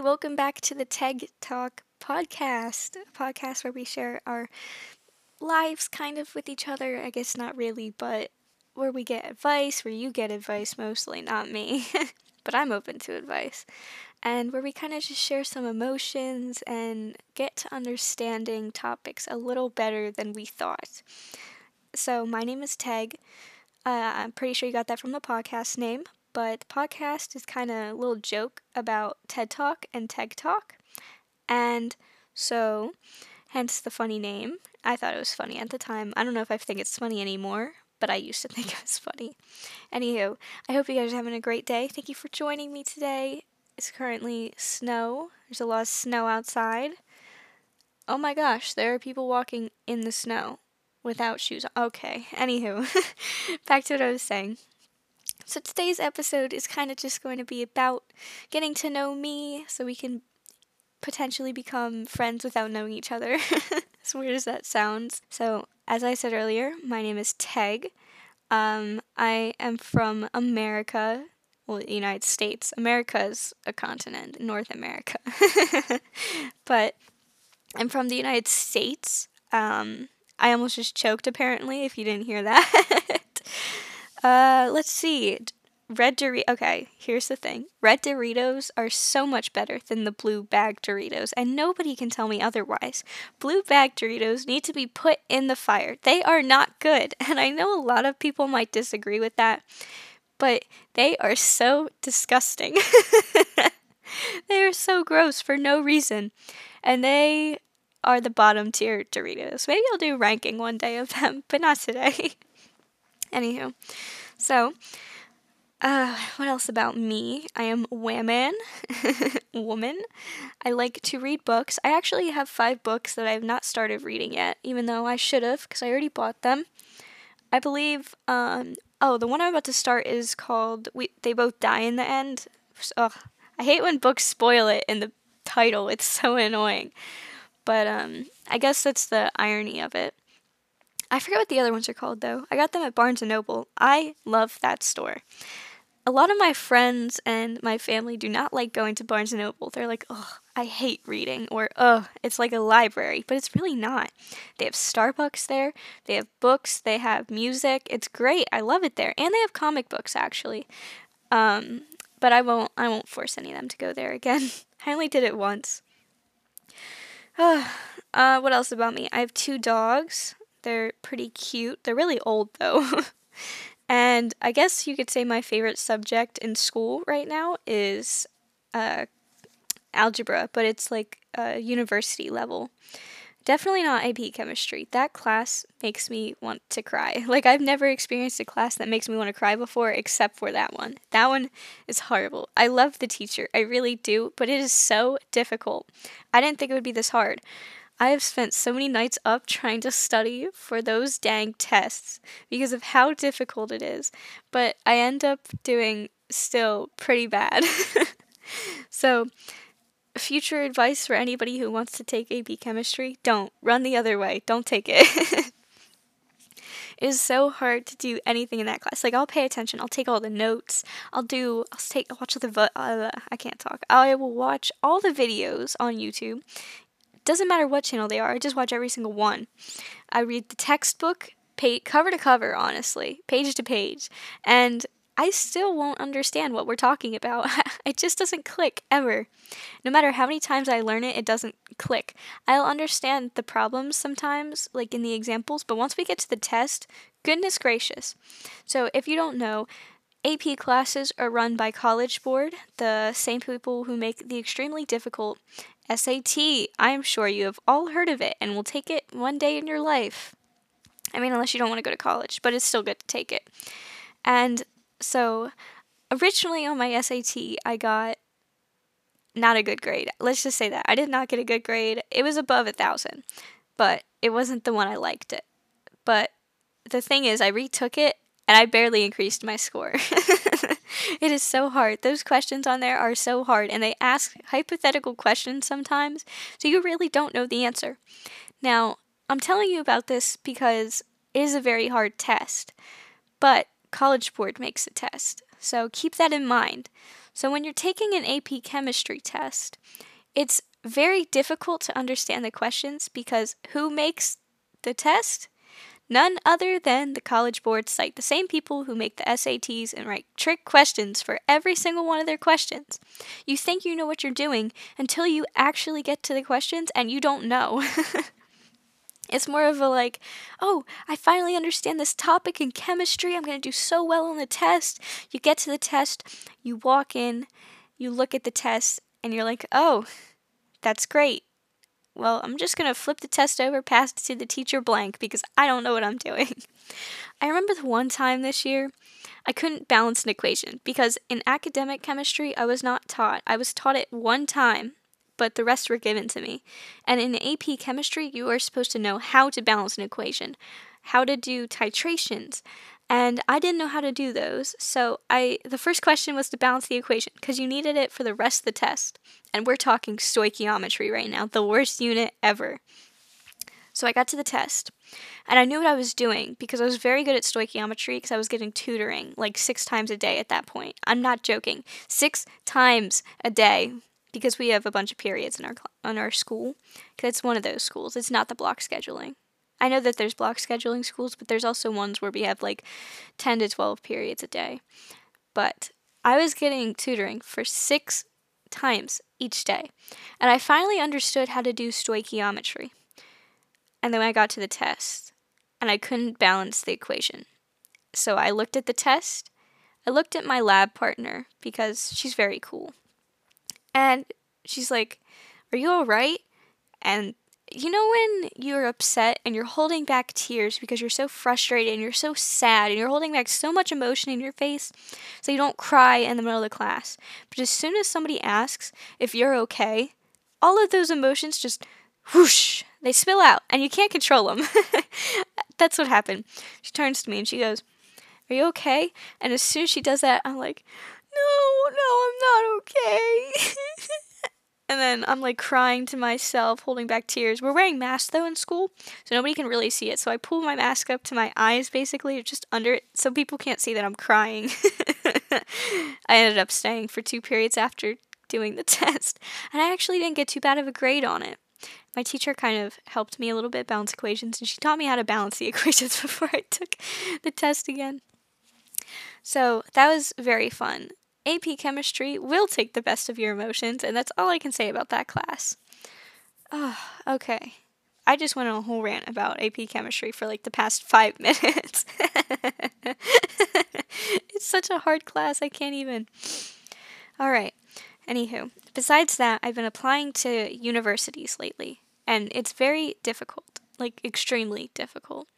Welcome back to the Teg Talk podcast, a podcast where we share our lives kind of with each other. I guess not really, but where we get advice, where you get advice mostly, not me. but I'm open to advice. And where we kind of just share some emotions and get to understanding topics a little better than we thought. So, my name is Teg. Uh, I'm pretty sure you got that from the podcast name, but the podcast is kind of a little joke about TED Talk and Teg Talk. And so, hence the funny name. I thought it was funny at the time. I don't know if I think it's funny anymore, but I used to think it was funny. Anywho, I hope you guys are having a great day. Thank you for joining me today. It's currently snow. There's a lot of snow outside. Oh my gosh, there are people walking in the snow without shoes. Okay, anywho, back to what I was saying. So today's episode is kind of just going to be about getting to know me so we can potentially become friends without knowing each other. as weird as that sounds. So, as I said earlier, my name is Teg. Um, I am from America, well, the United States. America is a continent, North America. but I'm from the United States. Um, I almost just choked, apparently, if you didn't hear that. uh, let's see. Red Doritos. Okay, here's the thing. Red Doritos are so much better than the blue bag Doritos, and nobody can tell me otherwise. Blue bag Doritos need to be put in the fire. They are not good, and I know a lot of people might disagree with that, but they are so disgusting. they are so gross for no reason, and they are the bottom tier Doritos. Maybe I'll do ranking one day of them, but not today. Anywho, so uh, what else about me? I am woman. woman. I like to read books. I actually have five books that I have not started reading yet, even though I should have, because I already bought them. I believe. Um, oh, the one I'm about to start is called "We." They both die in the end. Ugh, I hate when books spoil it in the title. It's so annoying. But um, I guess that's the irony of it. I forget what the other ones are called though. I got them at Barnes and Noble. I love that store a lot of my friends and my family do not like going to Barnes and Noble. They're like, "Oh, I hate reading," or "Oh, it's like a library," but it's really not. They have Starbucks there. They have books. They have music. It's great. I love it there, and they have comic books actually. Um, but I won't. I won't force any of them to go there again. I only did it once. uh, what else about me? I have two dogs. They're pretty cute. They're really old though. And I guess you could say my favorite subject in school right now is uh, algebra, but it's like a university level. Definitely not AP chemistry. That class makes me want to cry. Like, I've never experienced a class that makes me want to cry before except for that one. That one is horrible. I love the teacher, I really do, but it is so difficult. I didn't think it would be this hard. I have spent so many nights up trying to study for those dang tests because of how difficult it is, but I end up doing still pretty bad. so, future advice for anybody who wants to take AP chemistry don't run the other way, don't take it. it is so hard to do anything in that class. Like I'll pay attention, I'll take all the notes, I'll do, I'll take, I'll watch the, uh, I can't talk. I will watch all the videos on YouTube doesn't matter what channel they are, I just watch every single one. I read the textbook, page, cover to cover, honestly, page to page, and I still won't understand what we're talking about. it just doesn't click ever. No matter how many times I learn it, it doesn't click. I'll understand the problems sometimes, like in the examples, but once we get to the test, goodness gracious. So if you don't know, AP classes are run by College Board, the same people who make the extremely difficult SAT. I am sure you have all heard of it and will take it one day in your life. I mean, unless you don't want to go to college, but it's still good to take it. And so, originally on my SAT, I got not a good grade. Let's just say that. I did not get a good grade. It was above a thousand, but it wasn't the one I liked it. But the thing is, I retook it and I barely increased my score. it is so hard. Those questions on there are so hard, and they ask hypothetical questions sometimes, so you really don't know the answer. Now, I'm telling you about this because it is a very hard test, but College Board makes a test, so keep that in mind. So when you're taking an AP chemistry test, it's very difficult to understand the questions because who makes the test? None other than the College Board site, the same people who make the SATs and write trick questions for every single one of their questions. You think you know what you're doing until you actually get to the questions and you don't know. It's more of a like, oh, I finally understand this topic in chemistry. I'm going to do so well on the test. You get to the test, you walk in, you look at the test, and you're like, oh, that's great. Well, I'm just going to flip the test over, pass it to the teacher blank because I don't know what I'm doing. I remember the one time this year I couldn't balance an equation because in academic chemistry I was not taught. I was taught it one time but the rest were given to me. And in AP chemistry, you are supposed to know how to balance an equation, how to do titrations, and I didn't know how to do those. So I the first question was to balance the equation because you needed it for the rest of the test. And we're talking stoichiometry right now, the worst unit ever. So I got to the test and I knew what I was doing because I was very good at stoichiometry because I was getting tutoring like 6 times a day at that point. I'm not joking. 6 times a day because we have a bunch of periods in our in our school. Because it's one of those schools. It's not the block scheduling. I know that there's block scheduling schools, but there's also ones where we have like 10 to 12 periods a day. But I was getting tutoring for six times each day. And I finally understood how to do stoichiometry. And then I got to the test, and I couldn't balance the equation. So I looked at the test. I looked at my lab partner because she's very cool. And she's like, Are you all right? And you know when you're upset and you're holding back tears because you're so frustrated and you're so sad and you're holding back so much emotion in your face so you don't cry in the middle of the class. But as soon as somebody asks if you're okay, all of those emotions just whoosh, they spill out and you can't control them. That's what happened. She turns to me and she goes, Are you okay? And as soon as she does that, I'm like, no, no, I'm not okay. and then I'm like crying to myself, holding back tears. We're wearing masks though in school, so nobody can really see it. So I pull my mask up to my eyes, basically, just under it, so people can't see that I'm crying. I ended up staying for two periods after doing the test, and I actually didn't get too bad of a grade on it. My teacher kind of helped me a little bit balance equations, and she taught me how to balance the equations before I took the test again. So that was very fun. AP Chemistry will take the best of your emotions, and that's all I can say about that class. Oh, okay. I just went on a whole rant about AP Chemistry for like the past five minutes. it's such a hard class, I can't even. Alright, anywho, besides that, I've been applying to universities lately, and it's very difficult, like extremely difficult.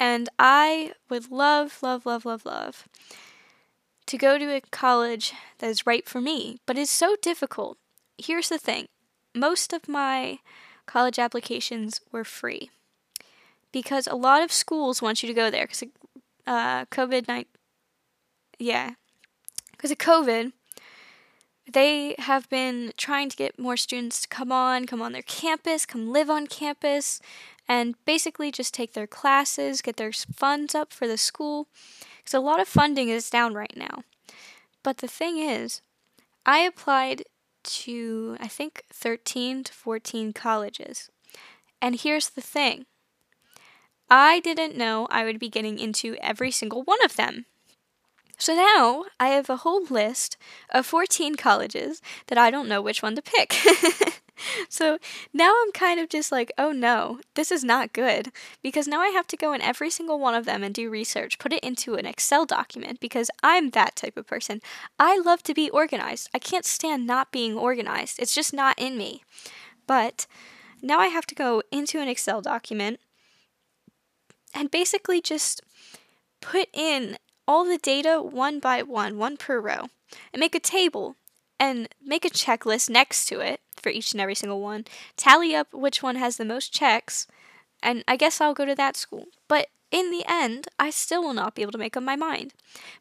And I would love, love, love, love, love to go to a college that is right for me, but it's so difficult. Here's the thing most of my college applications were free because a lot of schools want you to go there because uh, COVID 19. Yeah. Because of COVID, they have been trying to get more students to come on, come on their campus, come live on campus, and basically just take their classes, get their funds up for the school. Because a lot of funding is down right now. But the thing is, I applied to, I think, 13 to 14 colleges. And here's the thing I didn't know I would be getting into every single one of them. So now I have a whole list of 14 colleges that I don't know which one to pick. so now I'm kind of just like, oh no, this is not good. Because now I have to go in every single one of them and do research, put it into an Excel document because I'm that type of person. I love to be organized. I can't stand not being organized, it's just not in me. But now I have to go into an Excel document and basically just put in all the data one by one, one per row, and make a table and make a checklist next to it for each and every single one, tally up which one has the most checks, and I guess I'll go to that school. But in the end, I still will not be able to make up my mind.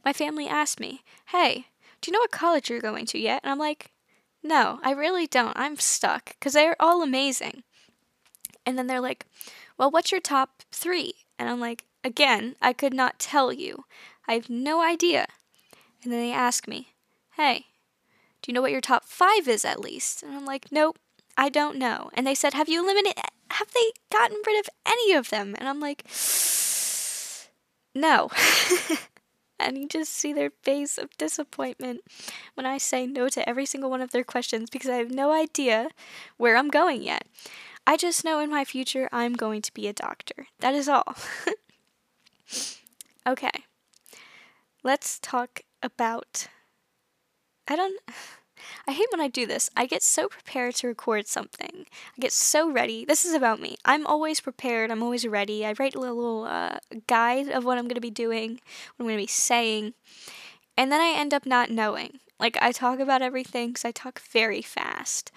My family asked me, Hey, do you know what college you're going to yet? And I'm like, No, I really don't. I'm stuck because they're all amazing. And then they're like, Well, what's your top three? And I'm like, Again, I could not tell you. I have no idea. And then they ask me, Hey, You know what your top five is at least? And I'm like, Nope, I don't know. And they said, Have you eliminated, have they gotten rid of any of them? And I'm like, No. and you just see their face of disappointment when I say no to every single one of their questions because I have no idea where I'm going yet. I just know in my future I'm going to be a doctor. That is all. okay. Let's talk about. I don't. I hate when I do this. I get so prepared to record something. I get so ready. This is about me. I'm always prepared. I'm always ready. I write a little uh, guide of what I'm going to be doing, what I'm going to be saying. And then I end up not knowing. Like, I talk about everything because I talk very fast.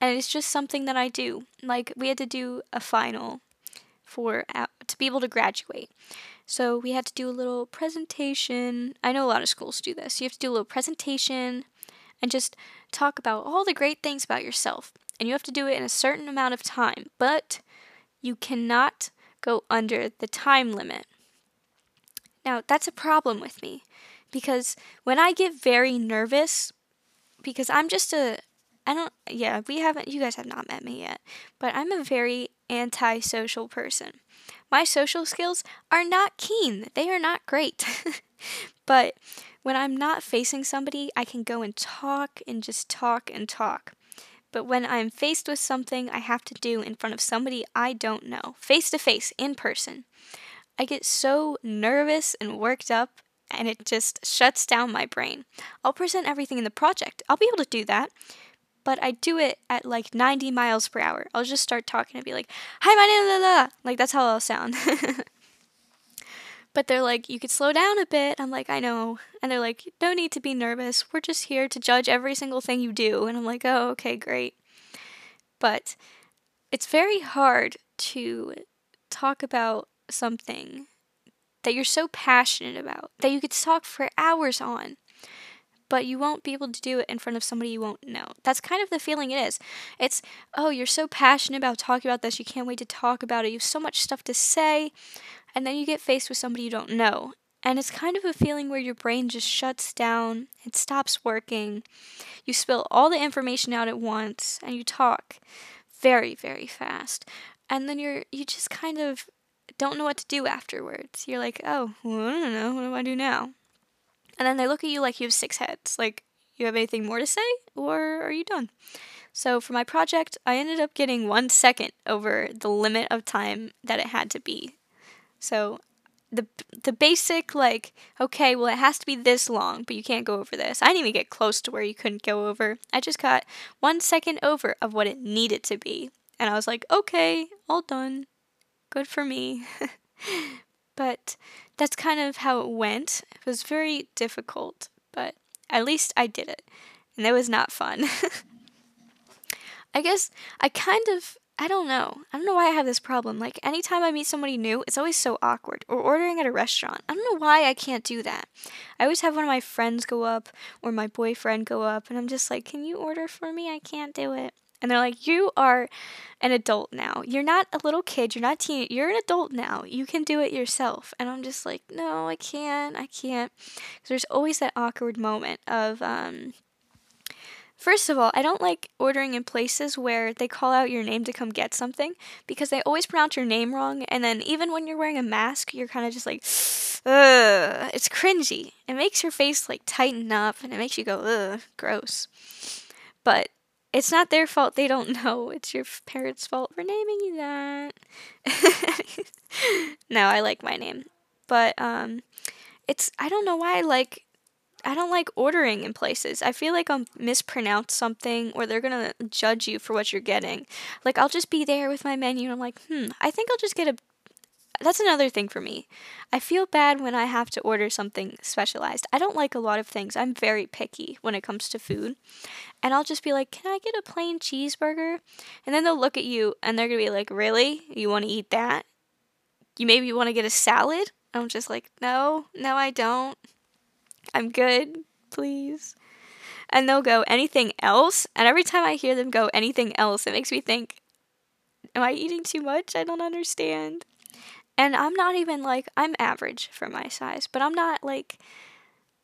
And it's just something that I do. Like, we had to do a final for uh, to be able to graduate. So we had to do a little presentation. I know a lot of schools do this. You have to do a little presentation and just talk about all the great things about yourself. And you have to do it in a certain amount of time, but you cannot go under the time limit. Now, that's a problem with me because when I get very nervous, because I'm just a, I don't, yeah, we haven't, you guys have not met me yet, but I'm a very antisocial person. My social skills are not keen, they are not great. but when I'm not facing somebody, I can go and talk and just talk and talk. But when I'm faced with something I have to do in front of somebody I don't know, face to face, in person, I get so nervous and worked up and it just shuts down my brain. I'll present everything in the project. I'll be able to do that. But I do it at like 90 miles per hour. I'll just start talking and be like, Hi, my name is Like, that's how I'll sound. But they're like, you could slow down a bit. I'm like, I know. And they're like, no need to be nervous. We're just here to judge every single thing you do. And I'm like, oh, okay, great. But it's very hard to talk about something that you're so passionate about that you could talk for hours on but you won't be able to do it in front of somebody you won't know. That's kind of the feeling it is. It's, oh, you're so passionate about talking about this, you can't wait to talk about it. You have so much stuff to say, and then you get faced with somebody you don't know. And it's kind of a feeling where your brain just shuts down, it stops working. You spill all the information out at once, and you talk very, very fast. And then you're you just kind of don't know what to do afterwards. You're like, oh, well, I don't know. What do I do now? And then they look at you like you have six heads. Like, you have anything more to say, or are you done? So for my project, I ended up getting one second over the limit of time that it had to be. So the the basic like okay well it has to be this long but you can't go over this. I didn't even get close to where you couldn't go over. I just got one second over of what it needed to be. And i was like okay all done. Good for me. But that's kind of how it went. It was very difficult but at least i did it. And it was not fun. I guess i kind of I don't know. I don't know why I have this problem. Like, anytime I meet somebody new, it's always so awkward. Or ordering at a restaurant. I don't know why I can't do that. I always have one of my friends go up or my boyfriend go up, and I'm just like, can you order for me? I can't do it. And they're like, you are an adult now. You're not a little kid. You're not teen. You're an adult now. You can do it yourself. And I'm just like, no, I can't. I can't. Because there's always that awkward moment of, um, First of all, I don't like ordering in places where they call out your name to come get something because they always pronounce your name wrong. And then even when you're wearing a mask, you're kind of just like, ugh. It's cringy. It makes your face like tighten up and it makes you go, ugh, gross. But it's not their fault they don't know. It's your parents' fault for naming you that. no, I like my name. But um it's I don't know why I like I don't like ordering in places. I feel like I'll mispronounce something or they're gonna judge you for what you're getting. Like I'll just be there with my menu and I'm like, hmm, I think I'll just get a that's another thing for me. I feel bad when I have to order something specialized. I don't like a lot of things. I'm very picky when it comes to food. And I'll just be like, Can I get a plain cheeseburger? And then they'll look at you and they're gonna be like, Really? You wanna eat that? You maybe want to get a salad? I'm just like, No, no, I don't. I'm good, please. And they'll go, anything else? And every time I hear them go, anything else, it makes me think, am I eating too much? I don't understand. And I'm not even like, I'm average for my size, but I'm not like,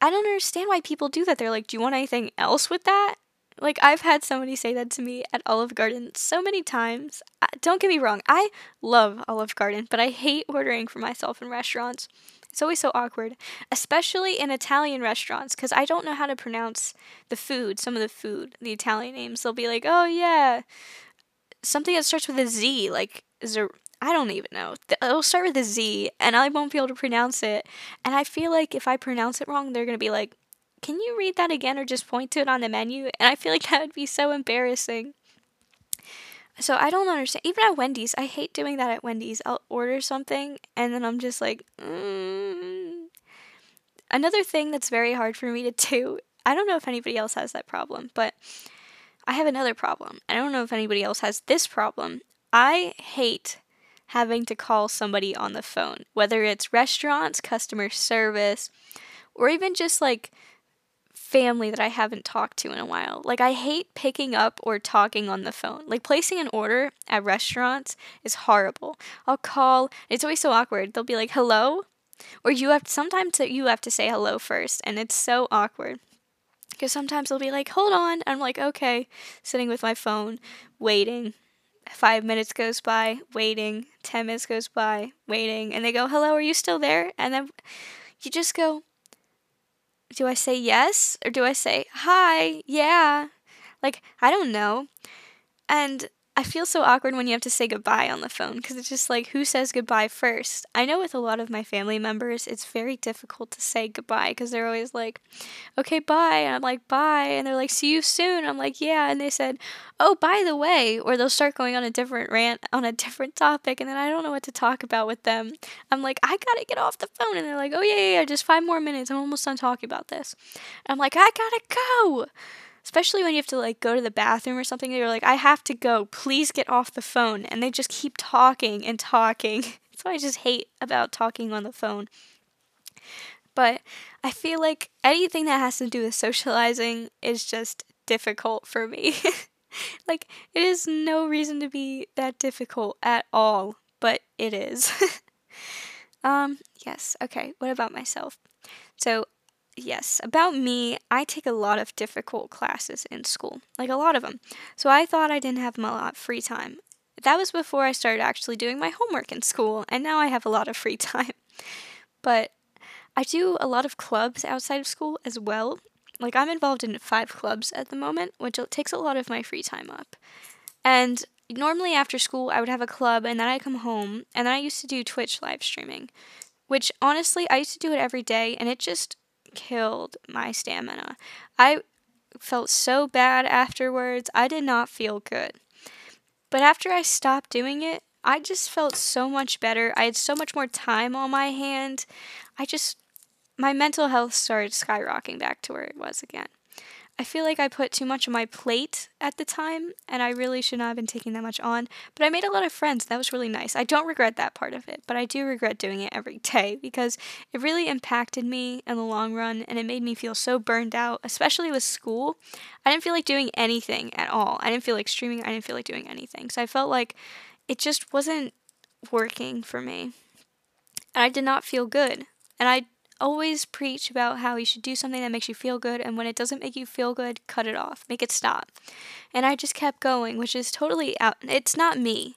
I don't understand why people do that. They're like, do you want anything else with that? Like, I've had somebody say that to me at Olive Garden so many times. Don't get me wrong, I love Olive Garden, but I hate ordering for myself in restaurants. It's always so awkward, especially in Italian restaurants, because I don't know how to pronounce the food, some of the food, the Italian names. They'll be like, oh, yeah, something that starts with a Z, like, Zer- I don't even know. It'll start with a Z, and I won't be able to pronounce it. And I feel like if I pronounce it wrong, they're going to be like, can you read that again or just point to it on the menu? And I feel like that would be so embarrassing. So I don't understand. Even at Wendy's, I hate doing that at Wendy's. I'll order something and then I'm just like, mm. another thing that's very hard for me to do. I don't know if anybody else has that problem, but I have another problem. I don't know if anybody else has this problem. I hate having to call somebody on the phone, whether it's restaurants, customer service, or even just like family that I haven't talked to in a while. Like, I hate picking up or talking on the phone. Like, placing an order at restaurants is horrible. I'll call, it's always so awkward. They'll be like, hello? Or you have, sometimes you have to say hello first, and it's so awkward. Because sometimes they'll be like, hold on. I'm like, okay, sitting with my phone, waiting. Five minutes goes by, waiting. Ten minutes goes by, waiting. And they go, hello, are you still there? And then you just go, do I say yes or do I say hi? Yeah. Like, I don't know. And I feel so awkward when you have to say goodbye on the phone because it's just like, who says goodbye first? I know with a lot of my family members, it's very difficult to say goodbye because they're always like, okay, bye. And I'm like, bye. And they're like, see you soon. I'm like, yeah. And they said, oh, by the way, or they'll start going on a different rant on a different topic. And then I don't know what to talk about with them. I'm like, I gotta get off the phone. And they're like, oh, yeah, yeah, yeah, just five more minutes. I'm almost done talking about this. And I'm like, I gotta go especially when you have to like go to the bathroom or something you're like i have to go. Please get off the phone. And they just keep talking and talking. That's what i just hate about talking on the phone. But i feel like anything that has to do with socializing is just difficult for me. Like it is no reason to be that difficult at all but it is. Um yes okay what about myself? So yes, about me, I take a lot of difficult classes in school, like a lot of them. So I thought I didn't have a lot of free time. That was before I started actually doing my homework in school, and now I have a lot of free time. But I do a lot of clubs outside of school as well. Like I'm involved in five clubs at the moment, which takes a lot of my free time up. And normally after school, I would have a club, and then I come home, and then I used to do Twitch live streaming, which honestly, I used to do it every day, and it just killed my stamina. I felt so bad afterwards. I did not feel good. But after I stopped doing it, I just felt so much better. I had so much more time on my hand. I just, my mental health started skyrocketing back to where it was again. I feel like I put too much on my plate at the time, and I really should not have been taking that much on. But I made a lot of friends. That was really nice. I don't regret that part of it, but I do regret doing it every day because it really impacted me in the long run, and it made me feel so burned out, especially with school. I didn't feel like doing anything at all. I didn't feel like streaming. I didn't feel like doing anything. So I felt like it just wasn't working for me. And I did not feel good. And I always preach about how you should do something that makes you feel good, and when it doesn't make you feel good, cut it off, make it stop. And I just kept going, which is totally out. It's not me,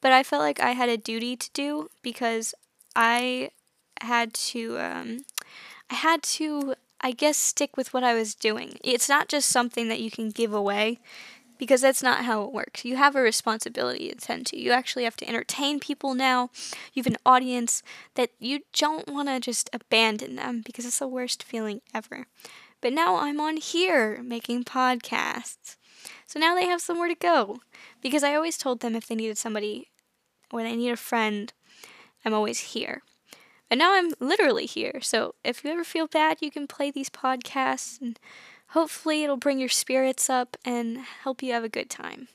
but I felt like I had a duty to do because I had to, um, I had to, I guess, stick with what I was doing. It's not just something that you can give away because that's not how it works. You have a responsibility to tend to. You actually have to entertain people now. You have an audience that you don't want to just abandon them because it's the worst feeling ever. But now I'm on here making podcasts. So now they have somewhere to go. Because I always told them if they needed somebody or they need a friend, I'm always here. And now I'm literally here. So if you ever feel bad, you can play these podcasts and hopefully it'll bring your spirits up and help you have a good time.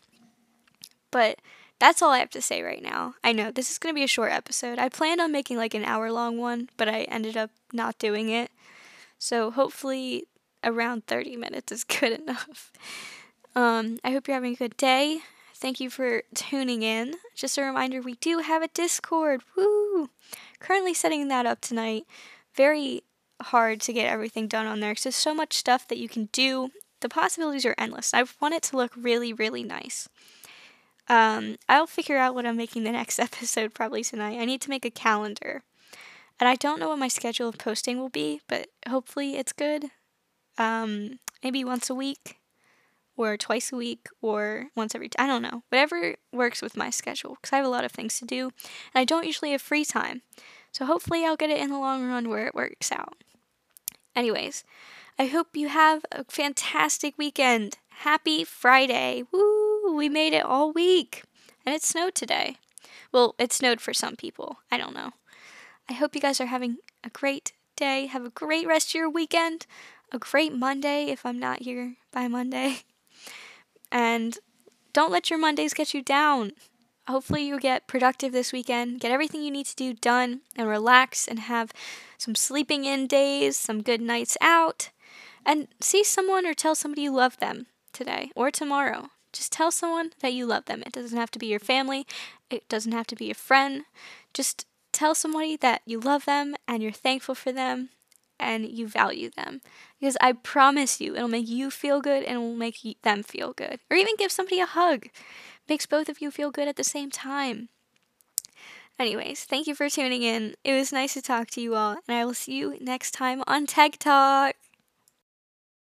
But that's all I have to say right now. I know this is going to be a short episode. I planned on making like an hour long one, but I ended up not doing it. So hopefully around 30 minutes is good enough. Um, I hope you're having a good day. Thank you for tuning in. Just a reminder we do have a Discord. Woo! Currently setting that up tonight. Very hard to get everything done on there because there's so much stuff that you can do. the possibilities are endless. I want it to look really, really nice. Um, I'll figure out what I'm making the next episode probably tonight. I need to make a calendar. And I don't know what my schedule of posting will be, but hopefully it's good. Um, maybe once a week, or twice a week, or once every. I don't know. Whatever works with my schedule, because I have a lot of things to do, and I don't usually have free time. So hopefully I'll get it in the long run where it works out. Anyways, I hope you have a fantastic weekend. Happy Friday. Woo! We made it all week. And it snowed today. Well, it snowed for some people. I don't know. I hope you guys are having a great day. Have a great rest of your weekend. A great Monday if I'm not here by Monday. And don't let your Mondays get you down. Hopefully, you get productive this weekend, get everything you need to do done, and relax and have some sleeping in days, some good nights out, and see someone or tell somebody you love them today or tomorrow. Just tell someone that you love them. It doesn't have to be your family, it doesn't have to be a friend. Just tell somebody that you love them and you're thankful for them and you value them. Because I promise you, it'll make you feel good and it will make them feel good. Or even give somebody a hug. Makes both of you feel good at the same time. Anyways, thank you for tuning in. It was nice to talk to you all, and I will see you next time on Teg Talk.